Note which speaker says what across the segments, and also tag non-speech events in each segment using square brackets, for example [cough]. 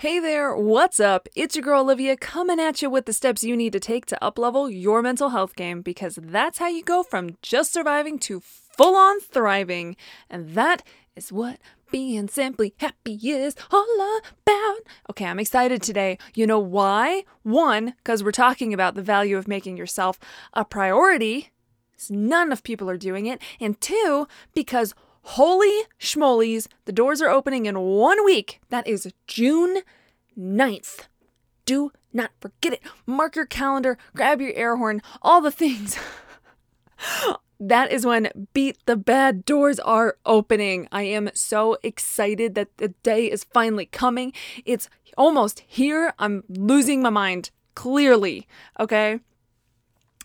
Speaker 1: Hey there, what's up? It's your girl Olivia coming at you with the steps you need to take to uplevel your mental health game because that's how you go from just surviving to full on thriving. And that is what being simply happy is all about. Okay, I'm excited today. You know why? One, because we're talking about the value of making yourself a priority. None of people are doing it. And two, because Holy schmolies, the doors are opening in one week. That is June 9th. Do not forget it. Mark your calendar, grab your air horn, all the things. [laughs] that is when Beat the Bad doors are opening. I am so excited that the day is finally coming. It's almost here. I'm losing my mind, clearly. Okay.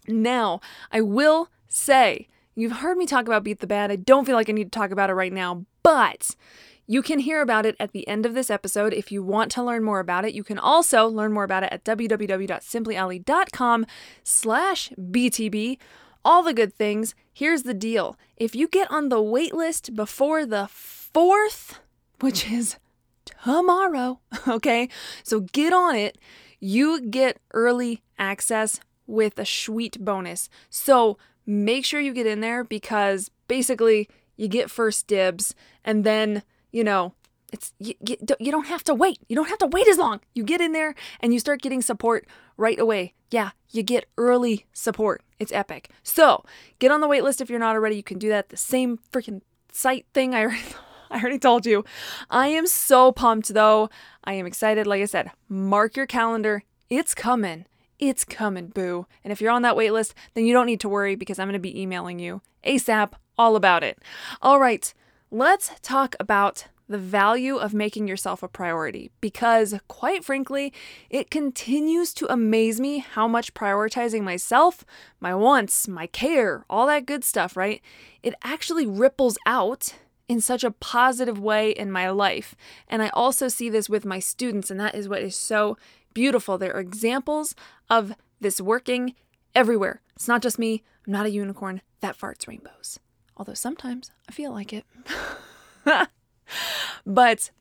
Speaker 1: Now, I will say You've heard me talk about Beat the Bad. I don't feel like I need to talk about it right now, but you can hear about it at the end of this episode if you want to learn more about it. You can also learn more about it at www.simplyally.com slash BTB. All the good things. Here's the deal. If you get on the wait list before the 4th, which is tomorrow, [laughs] okay? So get on it. You get early access with a sweet bonus. So make sure you get in there because basically you get first dibs and then, you know, it's you, you, don't have to wait. You don't have to wait as long. You get in there and you start getting support right away. Yeah, you get early support. It's epic. So, get on the wait list if you're not already. You can do that the same freaking site thing I already [laughs] I already told you. I am so pumped though. I am excited. Like I said, mark your calendar. It's coming. It's coming, boo. And if you're on that wait list, then you don't need to worry because I'm going to be emailing you ASAP all about it. All right, let's talk about the value of making yourself a priority because, quite frankly, it continues to amaze me how much prioritizing myself, my wants, my care, all that good stuff, right? It actually ripples out in such a positive way in my life. And I also see this with my students, and that is what is so beautiful. There are examples of this working everywhere. It's not just me. I'm not a unicorn that farts rainbows. Although sometimes I feel like it. [laughs] but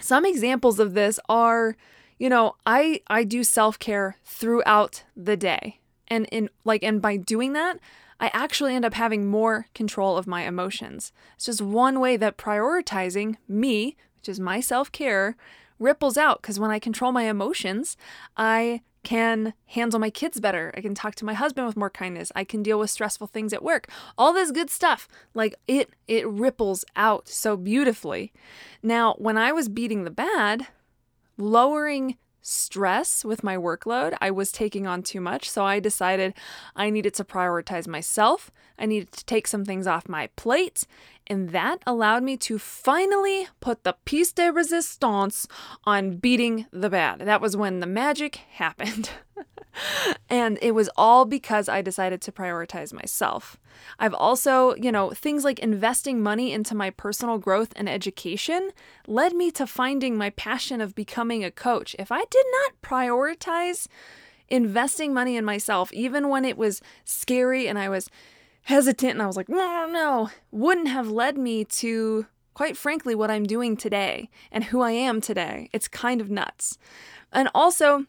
Speaker 1: some examples of this are, you know, I I do self-care throughout the day. And in like and by doing that, I actually end up having more control of my emotions. It's just one way that prioritizing me, which is my self-care, ripples out because when I control my emotions, I can handle my kids better. I can talk to my husband with more kindness. I can deal with stressful things at work. All this good stuff. Like it it ripples out so beautifully. Now, when I was beating the bad, lowering stress with my workload. I was taking on too much, so I decided I needed to prioritize myself. I needed to take some things off my plate, and that allowed me to finally put the piece de resistance on beating the bad. That was when the magic happened. [laughs] and it was all because I decided to prioritize myself. I've also, you know, things like investing money into my personal growth and education led me to finding my passion of becoming a coach. If I did not prioritize investing money in myself, even when it was scary and I was hesitant and I was like, no, no, no, wouldn't have led me to, quite frankly, what I'm doing today and who I am today. It's kind of nuts. And also,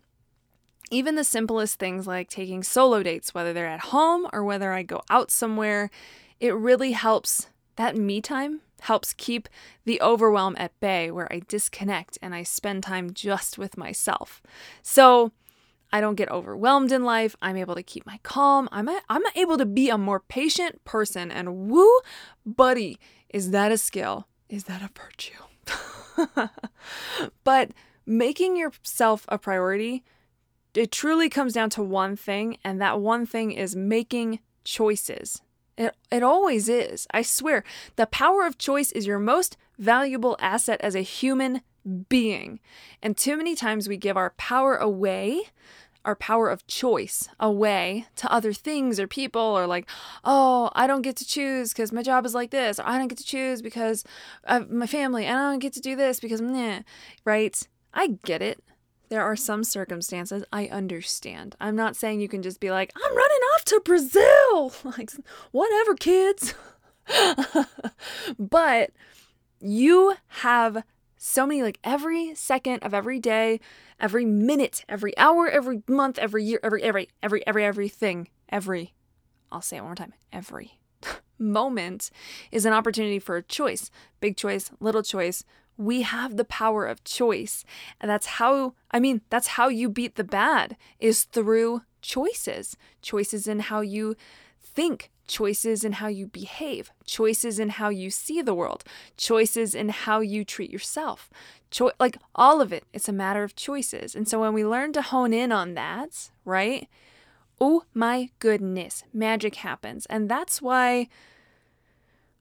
Speaker 1: even the simplest things like taking solo dates, whether they're at home or whether I go out somewhere, it really helps. That me time helps keep the overwhelm at bay where I disconnect and I spend time just with myself. So I don't get overwhelmed in life. I'm able to keep my calm. I'm, a, I'm able to be a more patient person. And woo, buddy, is that a skill? Is that a virtue? [laughs] but making yourself a priority it truly comes down to one thing, and that one thing is making choices. It, it always is. I swear. The power of choice is your most valuable asset as a human being. And too many times we give our power away our power of choice away to other things or people or like oh i don't get to choose because my job is like this or i don't get to choose because of my family and i don't get to do this because meh, right i get it there are some circumstances I understand. I'm not saying you can just be like, I'm running off to Brazil. [laughs] Like, whatever, kids. [laughs] but you have so many, like, every second of every day, every minute, every hour, every month, every year, every, every, every, every, everything, every, I'll say it one more time, every [laughs] moment is an opportunity for a choice. Big choice, little choice. We have the power of choice. And that's how, I mean, that's how you beat the bad is through choices. Choices in how you think, choices in how you behave, choices in how you see the world, choices in how you treat yourself. Cho- like all of it, it's a matter of choices. And so when we learn to hone in on that, right? Oh my goodness, magic happens. And that's why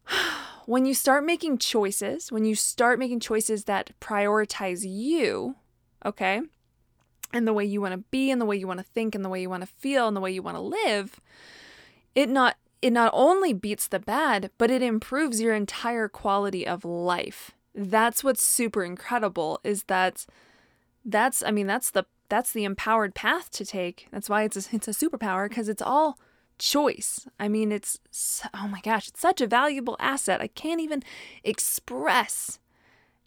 Speaker 1: [sighs] when you start making choices, when you start making choices that prioritize you, okay, and the way you want to be, and the way you want to think, and the way you want to feel, and the way you want to live, it not it not only beats the bad, but it improves your entire quality of life. That's what's super incredible is that that's I mean that's the that's the empowered path to take. That's why it's a, it's a superpower because it's all choice. I mean, it's oh my gosh, it's such a valuable asset. I can't even express.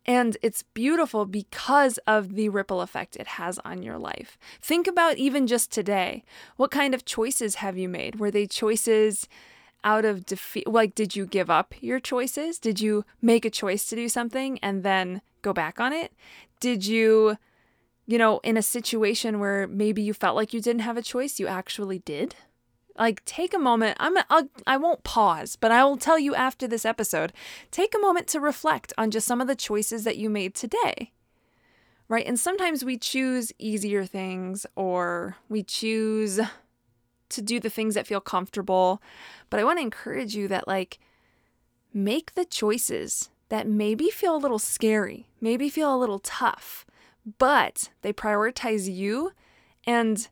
Speaker 1: And it's beautiful because of the ripple effect it has on your life. Think about even just today. What kind of choices have you made? Were they choices out of defeat? Like, did you give up your choices? Did you make a choice to do something and then go back on it? Did you, you know, in a situation where maybe you felt like you didn't have a choice, you actually did? Like take a moment i'm I'll, i won't pause but i will tell you after this episode take a moment to reflect on just some of the choices that you made today. Right? And sometimes we choose easier things or we choose to do the things that feel comfortable. But i want to encourage you that like make the choices that maybe feel a little scary maybe feel a little tough but they prioritize you and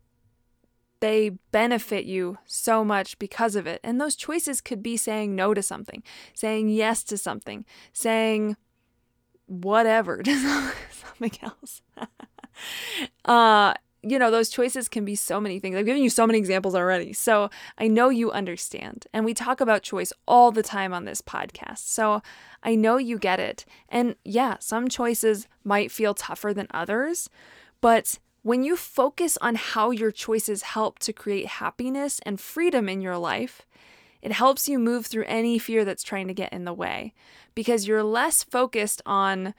Speaker 1: they benefit you so much because of it. And those choices could be saying no to something, saying yes to something, saying whatever [laughs] to something else. [laughs] uh, you know, those choices can be so many things. I've given you so many examples already. So I know you understand. And we talk about choice all the time on this podcast. So I know you get it. And yeah, some choices might feel tougher than others, but when you focus on how your choices help to create happiness and freedom in your life, it helps you move through any fear that's trying to get in the way because you're less focused on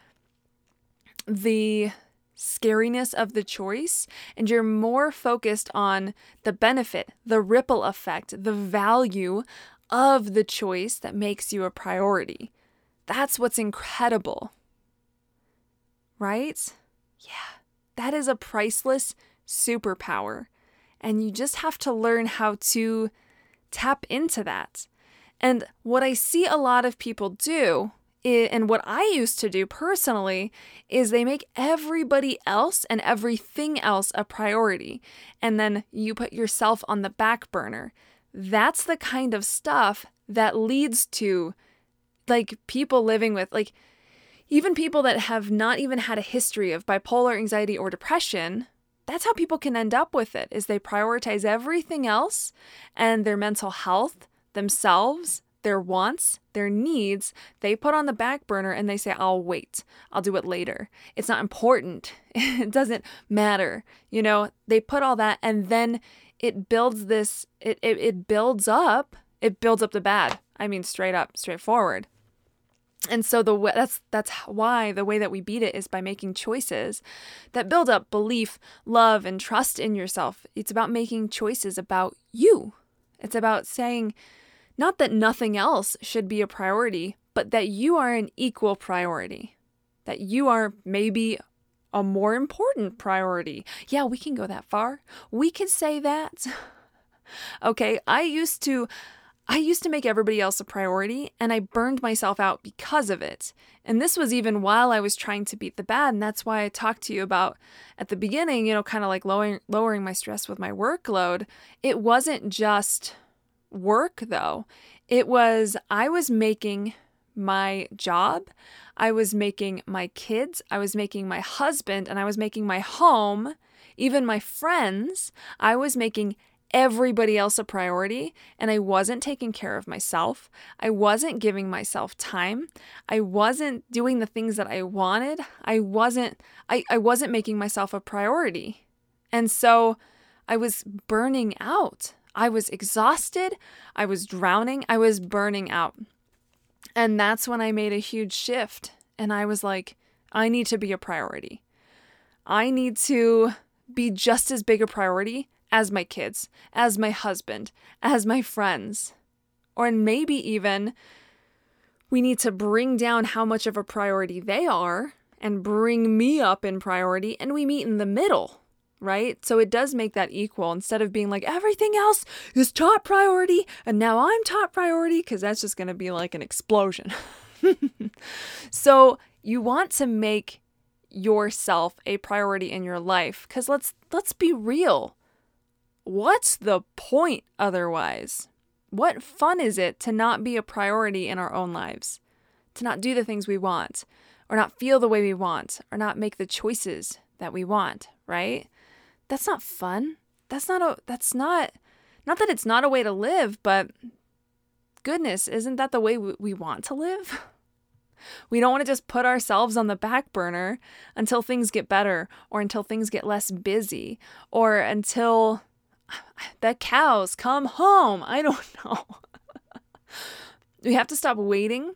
Speaker 1: the scariness of the choice and you're more focused on the benefit, the ripple effect, the value of the choice that makes you a priority. That's what's incredible. Right? Yeah. That is a priceless superpower. And you just have to learn how to tap into that. And what I see a lot of people do, and what I used to do personally, is they make everybody else and everything else a priority. And then you put yourself on the back burner. That's the kind of stuff that leads to like people living with, like, even people that have not even had a history of bipolar anxiety or depression, that's how people can end up with it is they prioritize everything else and their mental health, themselves, their wants, their needs, they put on the back burner and they say, I'll wait. I'll do it later. It's not important. [laughs] it doesn't matter. You know, they put all that and then it builds this, it, it, it builds up, it builds up the bad. I mean, straight up, straightforward. And so the that's that's why the way that we beat it is by making choices that build up belief, love and trust in yourself. It's about making choices about you. It's about saying not that nothing else should be a priority, but that you are an equal priority. That you are maybe a more important priority. Yeah, we can go that far. We can say that. [laughs] okay, I used to I used to make everybody else a priority and I burned myself out because of it. And this was even while I was trying to beat the bad. And that's why I talked to you about at the beginning, you know, kind of like lowering, lowering my stress with my workload. It wasn't just work though, it was I was making my job, I was making my kids, I was making my husband, and I was making my home, even my friends. I was making everybody else a priority and I wasn't taking care of myself. I wasn't giving myself time. I wasn't doing the things that I wanted. I wasn't I, I wasn't making myself a priority. And so I was burning out. I was exhausted. I was drowning. I was burning out. And that's when I made a huge shift. And I was like, I need to be a priority. I need to be just as big a priority as my kids, as my husband, as my friends. Or maybe even we need to bring down how much of a priority they are and bring me up in priority, and we meet in the middle, right? So it does make that equal instead of being like everything else is top priority and now I'm top priority, because that's just going to be like an explosion. [laughs] so you want to make yourself a priority in your life because let's let's be real What's the point otherwise? What fun is it to not be a priority in our own lives? To not do the things we want, or not feel the way we want, or not make the choices that we want, right? That's not fun. That's not a that's not not that it's not a way to live, but goodness, isn't that the way we want to live? [laughs] We don't want to just put ourselves on the back burner until things get better or until things get less busy or until the cows come home. I don't [laughs] know. we have to stop waiting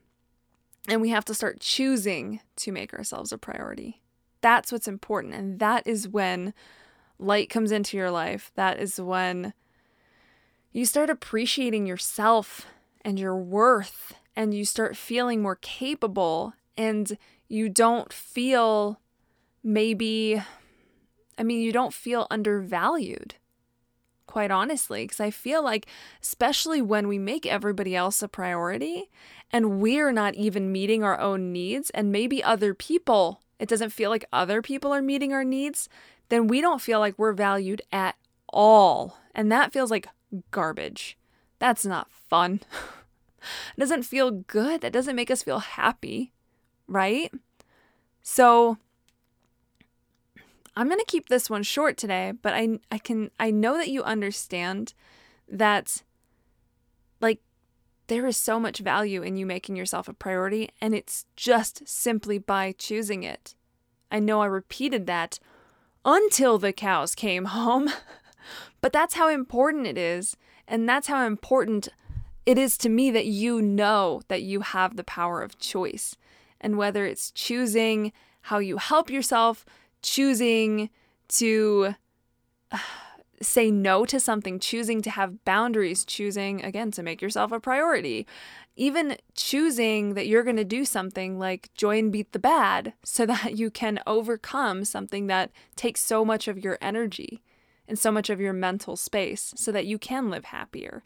Speaker 1: and we have to start choosing to make ourselves a priority. That's what's important. And that is when light comes into your life. That is when you start appreciating yourself and your worth and you start feeling more capable and you don't feel maybe, I mean, you don't feel undervalued quite honestly, because I feel like, especially when we make everybody else a priority and we're not even meeting our own needs, and maybe other people, it doesn't feel like other people are meeting our needs, then we don't feel like we're valued at all. And that feels like garbage. That's not fun. it [laughs] doesn't feel good. That doesn't make us feel happy, right? So, I'm going to keep this one short today, but I I can I know that you understand that like there is so much value in you making yourself a priority and it's just simply by choosing it. I know I repeated that until the cows came [laughs] home, but that's how important it is and that's how important it is to me that you know that you have the power of choice. And whether it's choosing how you help yourself, choosing to say no to something, choosing to have boundaries, choosing, again, to make yourself a priority. Even choosing that you're going to do something like join Beat the Bad so [laughs] that you can overcome something that takes so much of your energy and so much of your mental space so that you can live happier.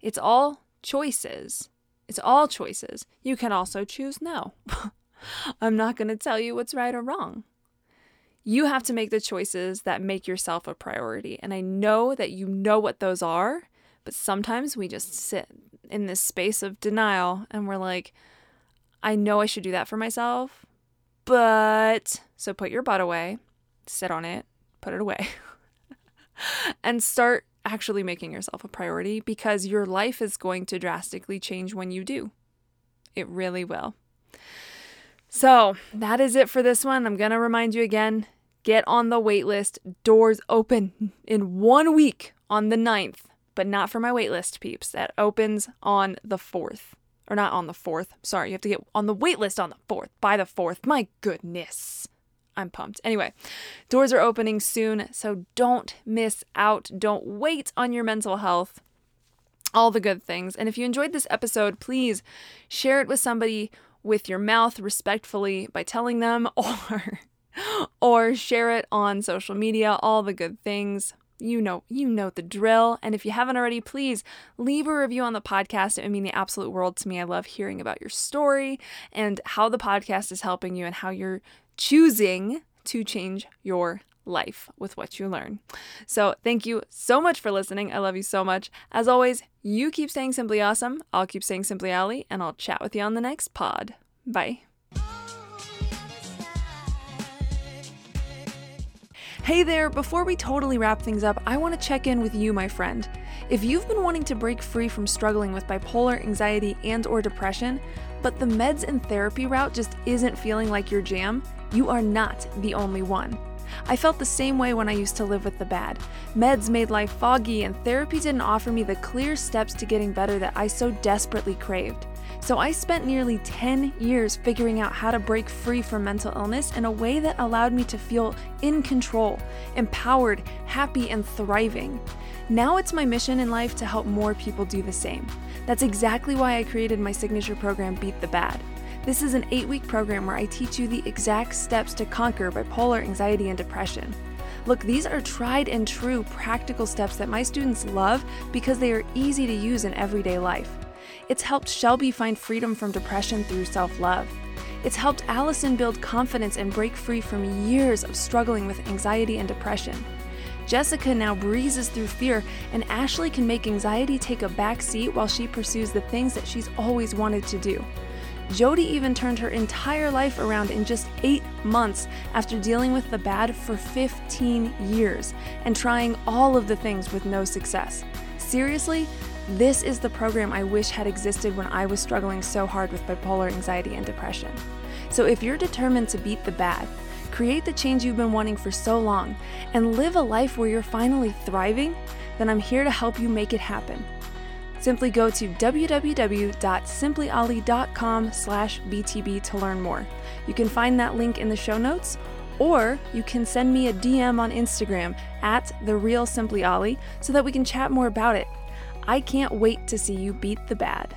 Speaker 1: It's all choices. It's all choices. You can also choose no. [laughs] I'm not going to tell you what's right or wrong. You have to make the choices that make yourself a priority. And I know that you know what those are, but sometimes we just sit in this space of denial and we're like, I know I should do that for myself, but so put your butt away, sit on it, put it away, [laughs] and start actually making yourself a priority because your life is going to drastically change when you do. It really will. So, that is it for this one. I'm going to remind you again Get on the wait list. Doors open in one week on the 9th, but not for my wait list peeps. That opens on the 4th. Or not on the 4th. Sorry, you have to get on the wait list on the 4th. By the 4th. My goodness. I'm pumped. Anyway, doors are opening soon, so don't miss out. Don't wait on your mental health. All the good things. And if you enjoyed this episode, please share it with somebody with your mouth respectfully by telling them [laughs] or [gasps] or share it on social media, all the good things. you know, you know the drill. And if you haven't already, please leave a review on the podcast. It would mean the absolute world to me. I love hearing about your story and how the podcast is helping you and how you're choosing to change your life with what you learn. So, thank you so much for listening. I love you so much. As always, you keep saying simply awesome. I'll keep saying simply Ollie, and I'll chat with you on the next pod. Bye. Hey there, before we totally wrap things up, I want to check in with you, my friend. If you've been wanting to break free from struggling with bipolar, anxiety, and or depression, but the meds and therapy route just isn't feeling like your jam, you are not the only one. I felt the same way when I used to live with the bad. Meds made life foggy, and therapy didn't offer me the clear steps to getting better that I so desperately craved. So I spent nearly 10 years figuring out how to break free from mental illness in a way that allowed me to feel in control, empowered, happy, and thriving. Now it's my mission in life to help more people do the same. That's exactly why I created my signature program, Beat the Bad. This is an eight week program where I teach you the exact steps to conquer bipolar, anxiety, and depression. Look, these are tried and true practical steps that my students love because they are easy to use in everyday life. It's helped Shelby find freedom from depression through self love. It's helped Allison build confidence and break free from years of struggling with anxiety and depression. Jessica now breezes through fear, and Ashley can make anxiety take a back seat while she pursues the things that she's always wanted to do. Jody even turned her entire life around in just eight months after dealing with the bad for 15 years and trying all of the things with no success. Seriously, this is the program I wish had existed when I was struggling so hard with bipolar anxiety and depression. So if you're determined to beat the bad, create the change you've been wanting for so long, and live a life where you're finally thriving, then I'm here to help you make it happen. Simply go to www.simplyolly.com slash BTB to learn more. You can find that link in the show notes, or you can send me a DM on Instagram at the real Simply Ollie so that we can chat more about it. I can't wait to see you beat the bad.